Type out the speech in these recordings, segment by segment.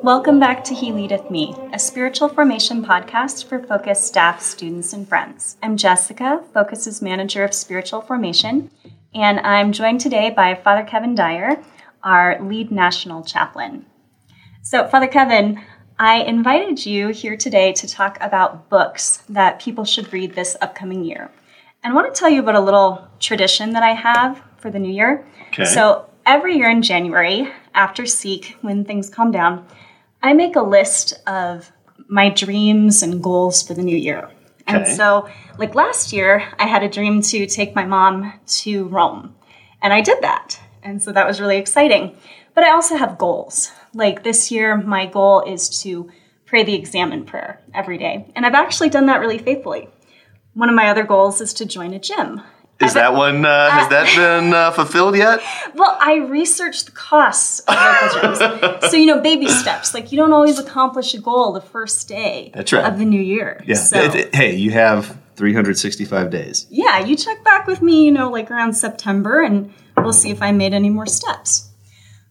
Welcome back to He Leadeth Me, a spiritual formation podcast for Focus staff, students, and friends. I'm Jessica, Focus's manager of spiritual formation, and I'm joined today by Father Kevin Dyer, our lead national chaplain. So, Father Kevin, I invited you here today to talk about books that people should read this upcoming year. And I want to tell you about a little tradition that I have for the new year. Okay. So, every year in January, after Seek, when things calm down, I make a list of my dreams and goals for the new year. Okay. And so, like last year, I had a dream to take my mom to Rome. And I did that. And so that was really exciting. But I also have goals. Like this year, my goal is to pray the examen prayer every day. And I've actually done that really faithfully. One of my other goals is to join a gym. Is that one, uh, has that been uh, fulfilled yet? Well, I researched the costs of local gyms. so, you know, baby steps. Like, you don't always accomplish a goal the first day That's right. of the new year. Yeah. So, It- it- hey, you have 365 days. yeah, you check back with me, you know, like around September, and we'll see if I made any more steps.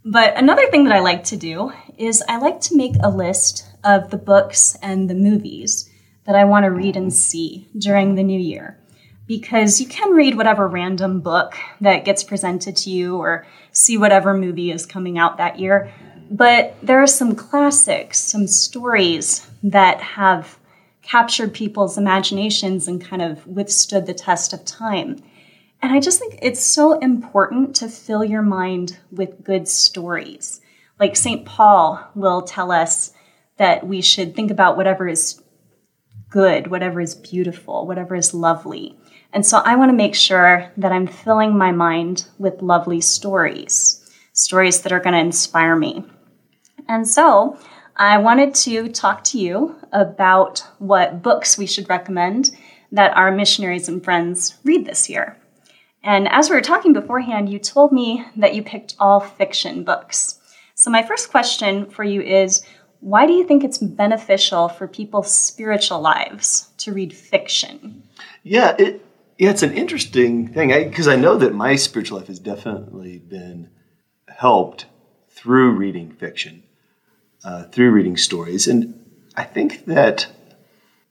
But another thing that I like to do is I like to make a list of the books and the movies that I want to read and see during the new year. Because you can read whatever random book that gets presented to you or see whatever movie is coming out that year. But there are some classics, some stories that have captured people's imaginations and kind of withstood the test of time. And I just think it's so important to fill your mind with good stories. Like St. Paul will tell us that we should think about whatever is good, whatever is beautiful, whatever is lovely. And so I want to make sure that I'm filling my mind with lovely stories, stories that are going to inspire me. And so I wanted to talk to you about what books we should recommend that our missionaries and friends read this year. And as we were talking beforehand, you told me that you picked all fiction books. So, my first question for you is why do you think it's beneficial for people's spiritual lives to read fiction? Yeah, it yeah, it's an interesting thing because I, know that my spiritual life has definitely been helped through reading fiction, uh, through reading stories, and I think that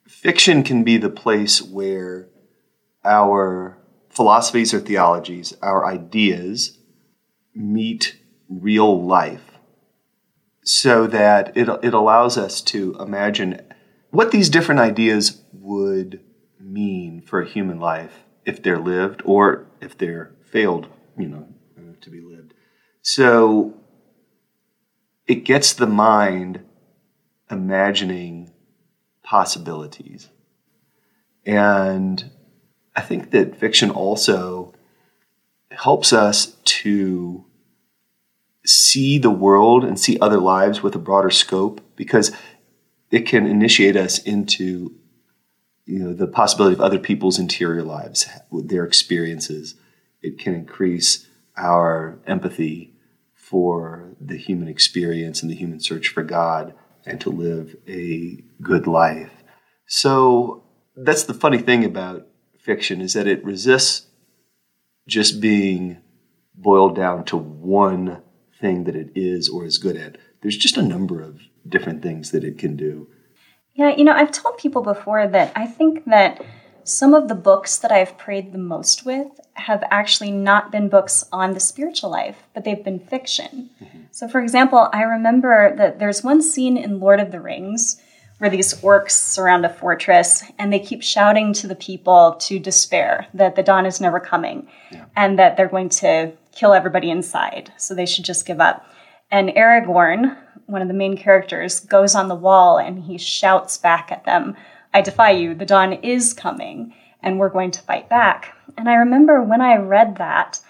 fiction can be the place where our philosophies or theologies, our ideas, meet real life, so that it it allows us to imagine what these different ideas would mean for a human life if they're lived or if they're failed, you know, uh, to be lived. So it gets the mind imagining possibilities. And I think that fiction also helps us to see the world and see other lives with a broader scope because it can initiate us into you know the possibility of other people's interior lives their experiences. It can increase our empathy for the human experience and the human search for god and to live a good life. So that's the funny thing about fiction is that it resists just being boiled down to one thing that it is or is good at. There's just a number of different things that it can do. Yeah, you know, I've told people before that I think that some of the books that I've prayed the most with have actually not been books on the spiritual life, but they've been fiction. Mm-hmm. So, for example, I remember that there's one scene in Lord of the Rings where these orcs surround a fortress and they keep shouting to the people to despair that the dawn is never coming and that they're going to kill everybody inside. So they should just give up. And Aragorn, one of the main characters, goes on the wall and he shouts back at them, I defy you, the dawn is coming, and we're going to fight back. And I remember when I read that,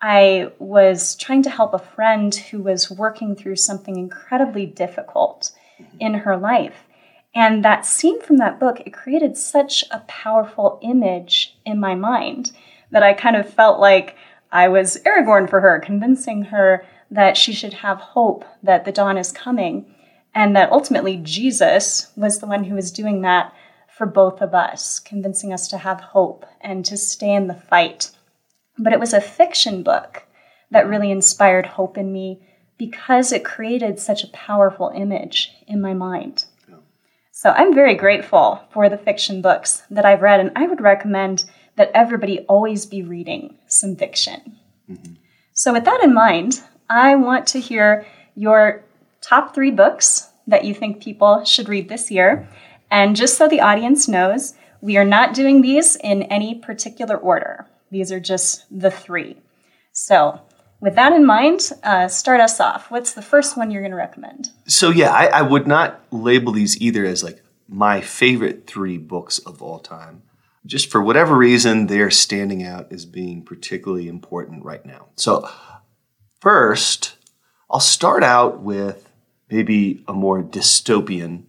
I was trying to help a friend who was working through something incredibly difficult in her life. And that scene from that book, it created such a powerful image in my mind that I kind of felt like I was Aragorn for her, convincing her that she should have hope that the dawn is coming, and that ultimately Jesus was the one who was doing that for both of us, convincing us to have hope and to stay in the fight. but it was a fiction book that really inspired hope in me because it created such a powerful image in my mind. So I'm very grateful for the fiction books that I've read, and I would recommend that everybody always be reading some fiction. Mm-hmm. So, with that in mind, I want to hear your top three books that you think people should read this year. And just so the audience knows, we are not doing these in any particular order. These are just the three. So, with that in mind, uh, start us off. What's the first one you're going to recommend? So, yeah, I, I would not label these either as like my favorite three books of all time. Just for whatever reason, they're standing out as being particularly important right now. So, first, I'll start out with maybe a more dystopian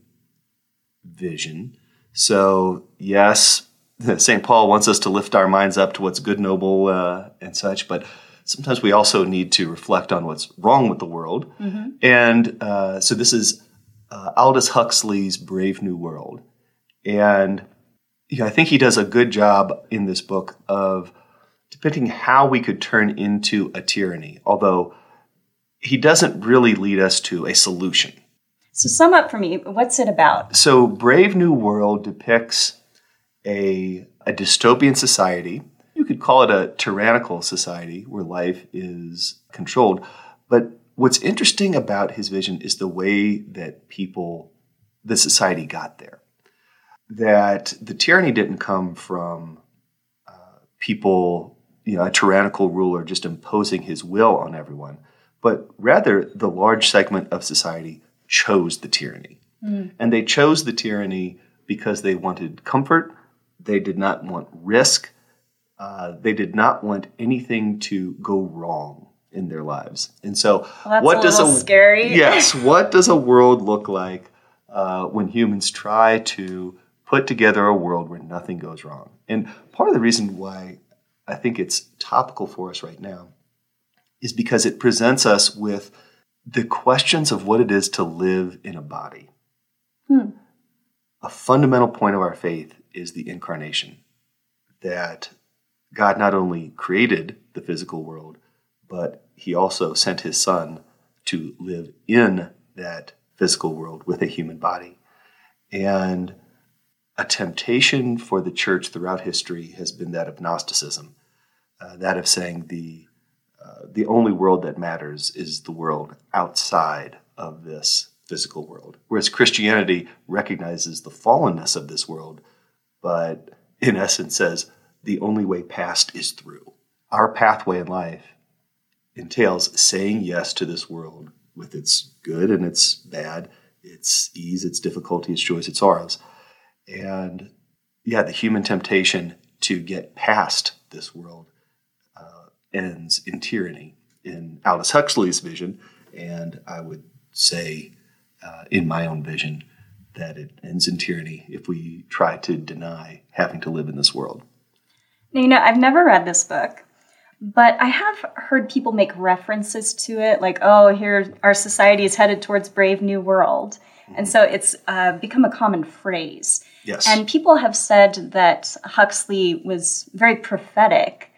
vision. So, yes, St. Paul wants us to lift our minds up to what's good, noble, uh, and such, but sometimes we also need to reflect on what's wrong with the world. Mm-hmm. And uh, so this is uh, Aldous Huxley's Brave New World. And I think he does a good job in this book of depicting how we could turn into a tyranny, although he doesn't really lead us to a solution. So, sum up for me, what's it about? So, Brave New World depicts a, a dystopian society you could call it a tyrannical society where life is controlled. But what's interesting about his vision is the way that people, the society got there. That the tyranny didn't come from uh, people, you know, a tyrannical ruler just imposing his will on everyone, but rather the large segment of society chose the tyranny. Mm. And they chose the tyranny because they wanted comfort, they did not want risk, uh, they did not want anything to go wrong in their lives. And so, well, what a does a scary? yes, what does a world look like uh, when humans try to put together a world where nothing goes wrong? And part of the reason why I think it's topical for us right now is because it presents us with the questions of what it is to live in a body. Hmm. A fundamental point of our faith is the incarnation, that God not only created the physical world, but he also sent his son to live in that physical world with a human body. And a temptation for the church throughout history has been that of Gnosticism, uh, that of saying the, uh, the only world that matters is the world outside of this physical world. Whereas Christianity recognizes the fallenness of this world, but in essence says the only way past is through. Our pathway in life entails saying yes to this world with its good and its bad, its ease, its difficulty, its joys, its sorrows. And yeah, the human temptation to get past this world uh, ends in tyranny in Aldous Huxley's vision, and I would say uh, in my own vision that it ends in tyranny if we try to deny having to live in this world. Now, you know, I've never read this book, but I have heard people make references to it, like, oh, here our society is headed towards brave new world. Mm-hmm. And so it's uh, become a common phrase. Yes. And people have said that Huxley was very prophetic.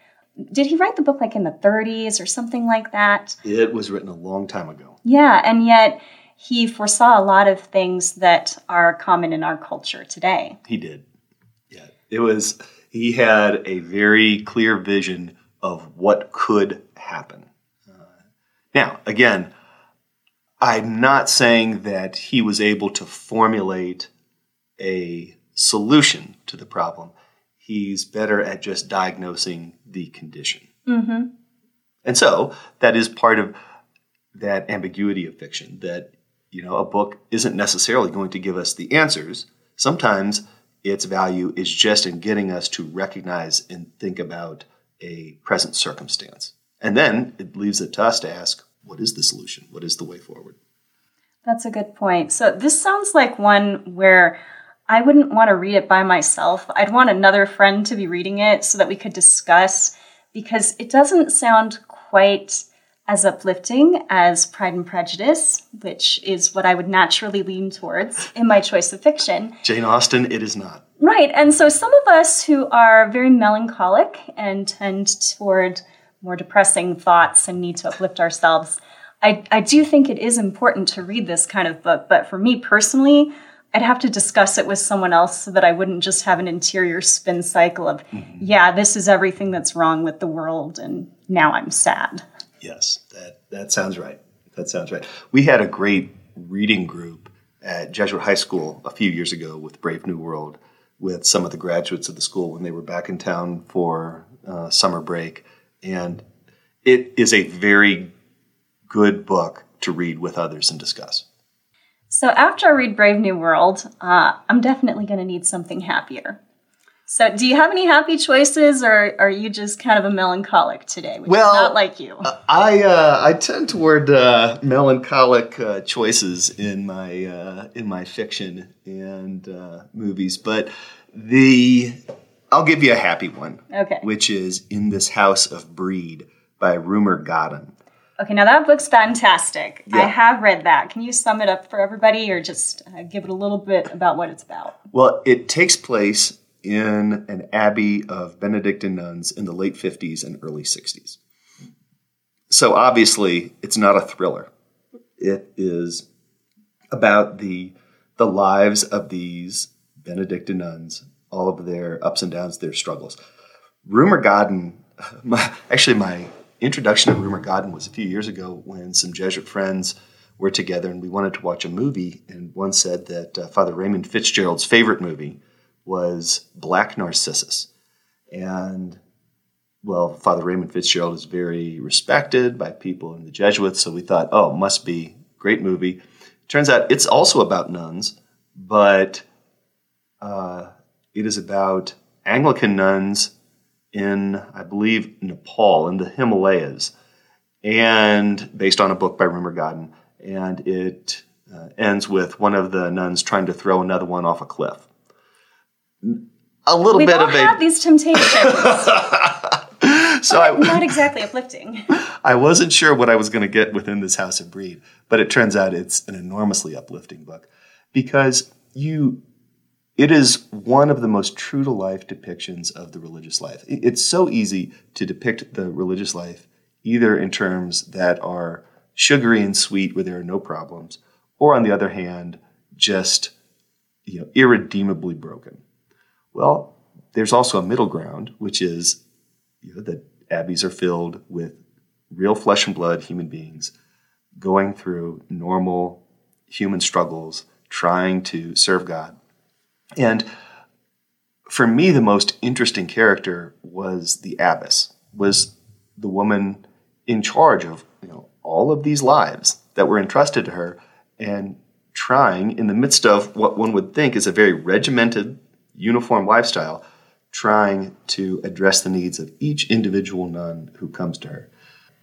Did he write the book like in the 30s or something like that? It was written a long time ago. Yeah, and yet he foresaw a lot of things that are common in our culture today. He did. Yeah. It was he had a very clear vision of what could happen. Uh, now, again, I'm not saying that he was able to formulate a solution to the problem. He's better at just diagnosing the condition. Mm-hmm. And so that is part of that ambiguity of fiction that, you know, a book isn't necessarily going to give us the answers. Sometimes its value is just in getting us to recognize and think about a present circumstance. And then it leaves it to us to ask, what is the solution? What is the way forward? That's a good point. So this sounds like one where I wouldn't want to read it by myself. I'd want another friend to be reading it so that we could discuss because it doesn't sound quite as uplifting as Pride and Prejudice, which is what I would naturally lean towards in my choice of fiction. Jane Austen, it is not. Right. And so some of us who are very melancholic and tend toward more depressing thoughts and need to uplift ourselves, I, I do think it is important to read this kind of book. But for me personally, I'd have to discuss it with someone else so that I wouldn't just have an interior spin cycle of, mm-hmm. yeah, this is everything that's wrong with the world, and now I'm sad. Yes, that, that sounds right. That sounds right. We had a great reading group at Jesuit High School a few years ago with Brave New World with some of the graduates of the school when they were back in town for uh, summer break. And it is a very good book to read with others and discuss. So after I read Brave New World, uh, I'm definitely going to need something happier. So, do you have any happy choices, or are you just kind of a melancholic today? Which well, not like you. I uh, I tend toward uh, melancholic uh, choices in my uh, in my fiction and uh, movies, but the I'll give you a happy one. Okay. Which is in this house of Brede by Rumer Godden. Okay, now that book's fantastic. Yeah. I have read that. Can you sum it up for everybody, or just uh, give it a little bit about what it's about? Well, it takes place in an abbey of Benedictine nuns in the late 50s and early 60s. So obviously, it's not a thriller. It is about the the lives of these Benedictine nuns, all of their ups and downs, their struggles. Rumer Godden, my, actually, my introduction to Rumer Godden was a few years ago when some Jesuit friends were together and we wanted to watch a movie, and one said that uh, Father Raymond Fitzgerald's favorite movie was Black Narcissus. And well, Father Raymond Fitzgerald is very respected by people in the Jesuits, so we thought, oh, must be great movie. Turns out it's also about nuns, but uh, it is about Anglican nuns in, I believe, Nepal in the Himalayas, and based on a book by Rumer Godden. And it uh, ends with one of the nuns trying to throw another one off a cliff a little We've bit all of had a these temptations. so I, not exactly uplifting. I wasn't sure what I was going to get within this House of Brede, but it turns out it's an enormously uplifting book because you it is one of the most true to life depictions of the religious life. It's so easy to depict the religious life either in terms that are sugary and sweet where there are no problems, or on the other hand, just you know, irredeemably broken. Well, there's also a middle ground, which is you know, that abbeys are filled with real flesh and blood human beings going through normal human struggles, trying to serve God. And for me, the most interesting character was the abbess, was the woman in charge of you know all of these lives that were entrusted to her, and trying in the midst of what one would think is a very regimented uniform lifestyle, trying to address the needs of each individual nun who comes to her.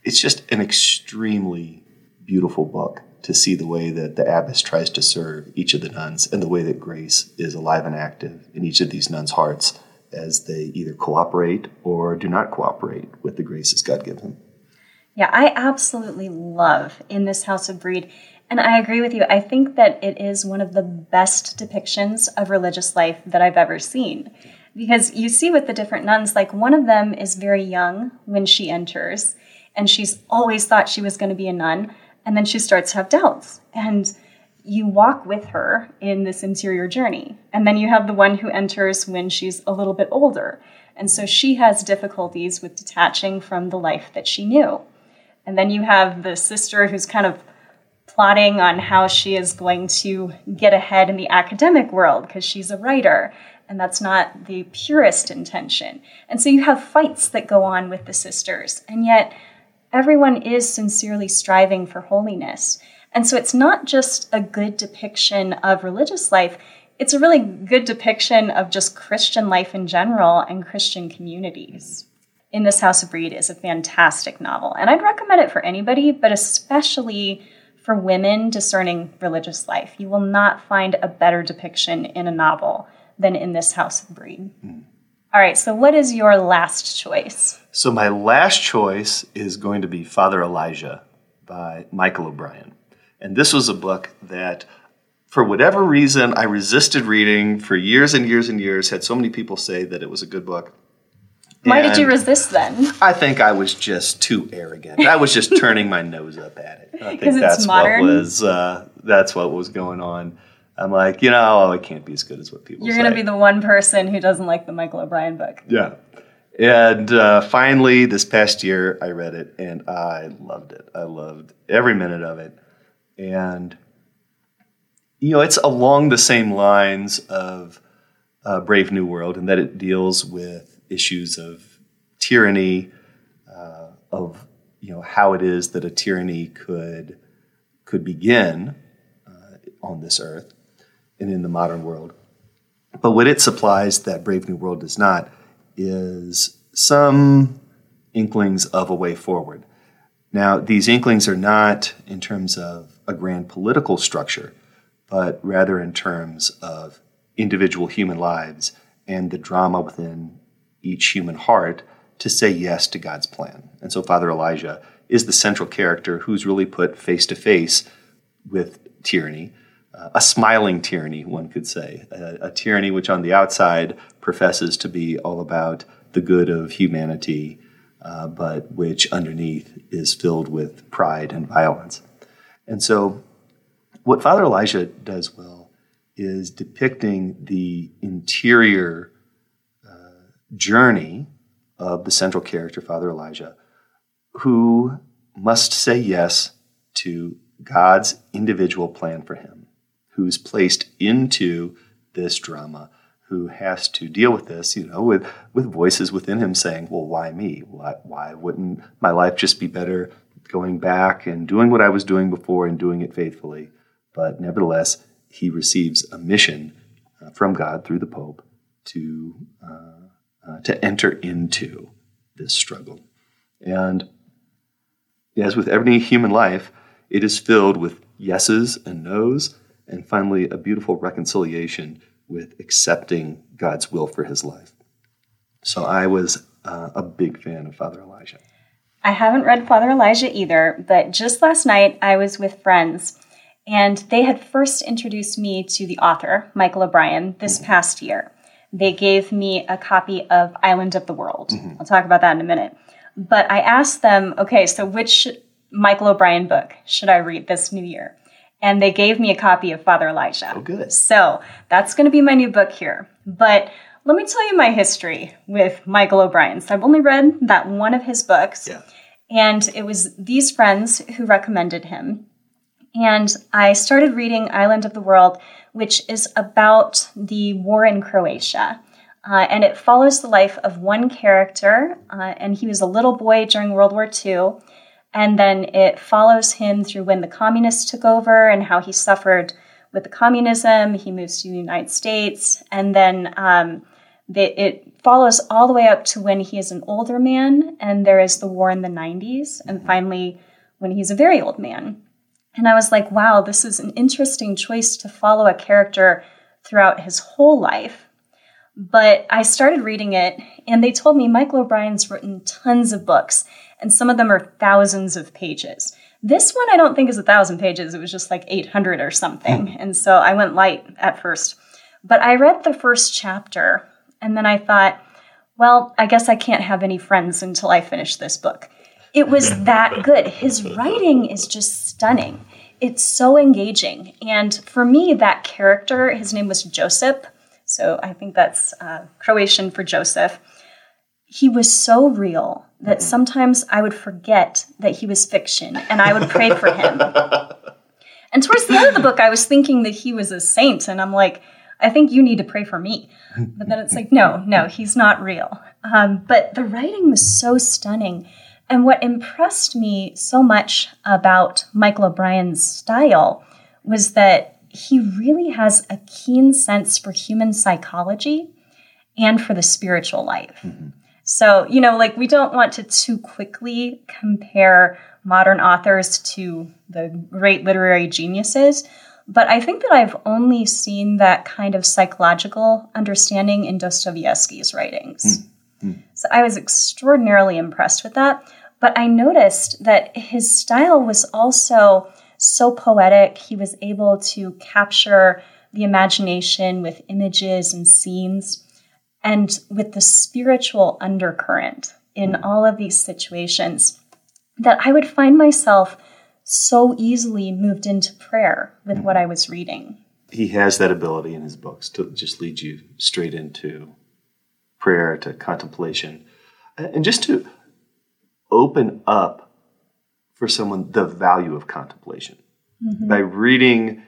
It's just an extremely beautiful book to see the way that the abbess tries to serve each of the nuns and the way that grace is alive and active in each of these nuns' hearts as they either cooperate or do not cooperate with the graces God gives them. Yeah, I absolutely love in this House of Brede and I agree with you. I think that it is one of the best depictions of religious life that I've ever seen. Because you see with the different nuns, like one of them is very young when she enters, and she's always thought she was going to be a nun, and then she starts to have doubts. And you walk with her in this interior journey. And then you have the one who enters when she's a little bit older. And so she has difficulties with detaching from the life that she knew. And then you have the sister who's kind of plotting on how she is going to get ahead in the academic world because she's a writer and that's not the purest intention. And so you have fights that go on with the sisters, and yet everyone is sincerely striving for holiness. And so it's not just a good depiction of religious life, it's a really good depiction of just Christian life in general and Christian communities. In This House of Brede is a fantastic novel, and I'd recommend it for anybody, but especially for women discerning religious life. You will not find a better depiction in a novel than in this House of Brede. Mm. All right, so what is your last choice? So, my last choice is going to be Father Elijah by Michael O'Brien. And this was a book that for whatever reason, I resisted reading for years and years and years. Had so many people say that it was a good book. Why did you resist then? I think I was just too arrogant. I was just turning my nose up at it. I think that's modern? what was uh, that's what was going on. I'm like, you know, oh, it can't be as good as what people say. You're going to be the one person who doesn't like the Michael O'Brien book. Yeah. And uh, finally, this past year, I read it and I loved it. I loved every minute of it. And, you know, it's along the same lines of uh, Brave New World in that it deals with issues of tyranny, uh, of, you know, how it is that a tyranny could, could begin uh, on this earth and in the modern world. But what it supplies that Brave New World does not is some inklings of a way forward. Now, these inklings are not in terms of a grand political structure, but rather in terms of individual human lives and the drama within each human heart to say yes to God's plan. And so, Father Elijah is the central character who's really put face to face with tyranny, a smiling tyranny, one could say, a, a tyranny which on the outside professes to be all about the good of humanity, uh, but which underneath is filled with pride and violence. And so, what Father Elijah does well is depicting the interior uh, journey of the central character, Father Elijah, who must say yes to God's individual plan for him, who's placed into this drama, who has to deal with this, you know, with, with voices within him saying, well, why me? Why, why wouldn't my life just be better going back and doing what I was doing before and doing it faithfully? But nevertheless, he receives a mission uh, from God through the Pope to, uh, uh, to enter into this struggle. And as with every human life, it is filled with yeses and nos, and finally, a beautiful reconciliation with accepting God's will for his life. So I was uh, a big fan of Father Elijah. I haven't read Father Elijah either, but just last night I was with friends and they had first introduced me to the author, Michael O'Brien, this past year. They gave me a copy of Island of the World. I'll talk about that in a minute. But I asked them, okay, so which Michael O'Brien book should I read this new year? And they gave me a copy of Father Elijah. Oh, good. So that's going to be my new book here. But let me tell you my history with Michael O'Brien. So I've only read that one of his books. Yeah. And it was these friends who recommended him. And I started reading Island of the World, which is about the war in Croatia. Uh, and it follows the life of one character, uh, and he was a little boy during World War II. And then it follows him through when the communists took over and how he suffered with the communism. He moves to the United States. And then um, the, it follows all the way up to when he is an older man, and there is the war in the 90s, and finally when he's a very old man. And I was like, wow, this is an interesting choice to follow a character throughout his whole life. But I started reading it, and they told me Michael O'Brien's written tons of books, and some of them are thousands of pages. This one I don't think is a thousand pages, it was just like 800 or something. And so I went light at first. But I read the first chapter, and then I thought, well, I guess I can't have any friends until I finish this book. It was that good. His writing is just stunning. It's so engaging. And for me, that character, his name was Josip. So I think that's uh, Croatian for Joseph. He was so real that sometimes I would forget that he was fiction and I would pray for him. And towards the end of the book, I was thinking that he was a saint. And I'm like, I think you need to pray for me. But then it's like, no, no, he's not real. Um, but the writing was so stunning. And what impressed me so much about Michael O'Brien's style was that he really has a keen sense for human psychology and for the spiritual life. So, you know, like we don't want to too quickly compare modern authors to the great literary geniuses, but I think that I've only seen that kind of psychological understanding in Dostoevsky's writings. Hmm. Hmm. So I was extraordinarily impressed with that. But I noticed that his style was also so poetic. He was able to capture the imagination with images and scenes and with the spiritual undercurrent in all of these situations that I would find myself so easily moved into prayer with what I was reading. He has that ability in his books to just lead you straight into prayer, to contemplation, and just to open up for someone the value of contemplation. Mm-hmm. By reading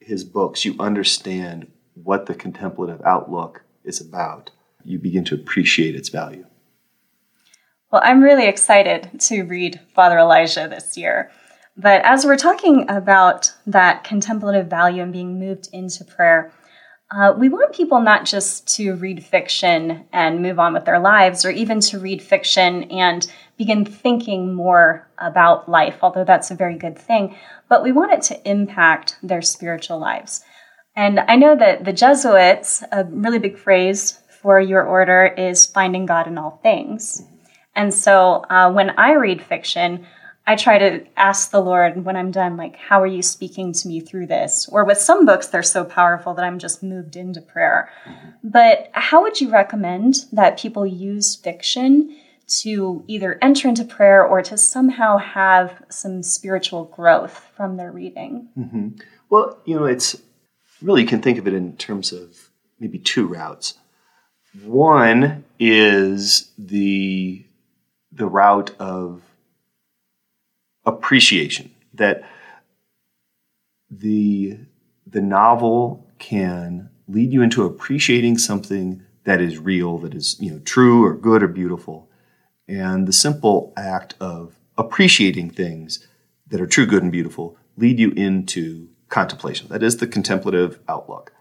his books, you understand what the contemplative outlook is about. You begin to appreciate its value. Well, I'm really excited to read Father Elijah this year. But as we're talking about that contemplative value and being moved into prayer, uh, we want people not just to read fiction and move on with their lives, or even to read fiction and begin thinking more about life, although that's a very good thing, but we want it to impact their spiritual lives. And I know that the Jesuits, a really big phrase for your order is finding God in all things. And so uh, when I read fiction, I try to ask the Lord when I'm done, like, how are you speaking to me through this? Or with some books, they're so powerful that I'm just moved into prayer. But how would you recommend that people use fiction to either enter into prayer or to somehow have some spiritual growth from their reading? Mm-hmm. Well, you know, it's really, you can think of it in terms of maybe two routes. One is the the route of appreciation that the the novel can lead you into appreciating something that is real that is you know true or good or beautiful. And the simple act of appreciating things that are true good and beautiful lead you into contemplation. That is the contemplative outlook.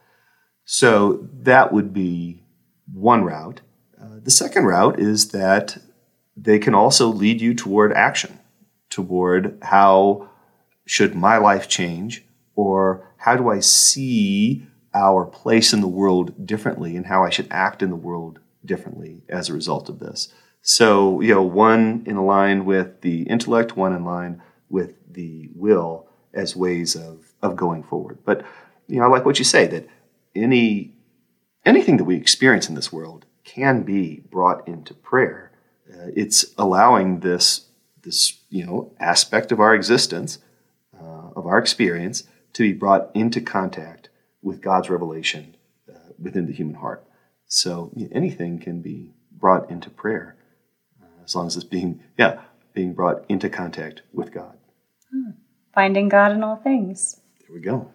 So that would be one route uh, the second route is that they can also lead you toward action toward how should my life change or how do I see our place in the world differently and how I should act in the world differently as a result of this. So, you know, one in line with the intellect, one in line with the will as ways of, of going forward. But, you know, I like what you say that any anything that we experience in this world can be brought into prayer. Uh, it's allowing this this you know aspect of our existence, uh, of our experience, to be brought into contact with God's revelation uh, within the human heart. So you know, anything can be brought into prayer uh, as long as it's being yeah being brought into contact with God. Hmm. Finding God in all things. There we go.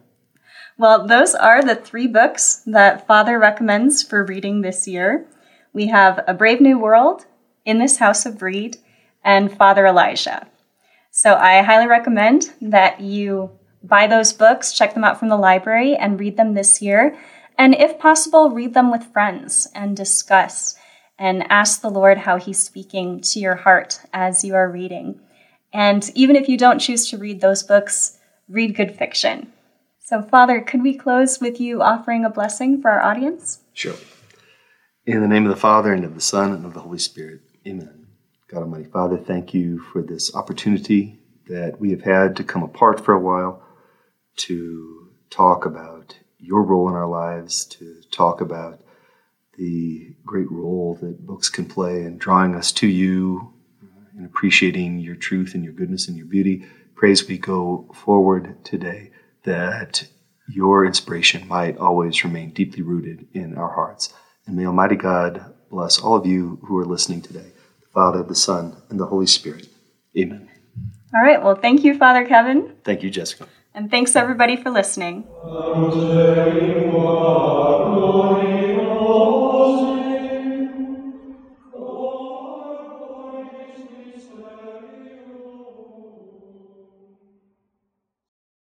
Well, those are the three books that Father recommends for reading this year. We have A Brave New World, In This House of Brede, and Father Elijah. So I highly recommend that you buy those books, check them out from the library, and read them this year. And if possible, read them with friends and discuss and ask the Lord how He's speaking to your heart as you are reading. And even if you don't choose to read those books, read good fiction. So, Father, could we close with you offering a blessing for our audience? Sure. In the name of the Father, and of the Son, and of the Holy Spirit. Amen. God Almighty Father, thank you for this opportunity that we have had to come apart for a while, to talk about your role in our lives, to talk about the great role that books can play in drawing us to you uh, and appreciating your truth and your goodness and your beauty. Praise we go forward today that your inspiration might always remain deeply rooted in our hearts. And may Almighty God bless all of you who are listening today. The Father, the Son, and the Holy Spirit. Amen. All right. Well, thank you, Father Kevin. Thank you, Jessica. And thanks, everybody, for listening.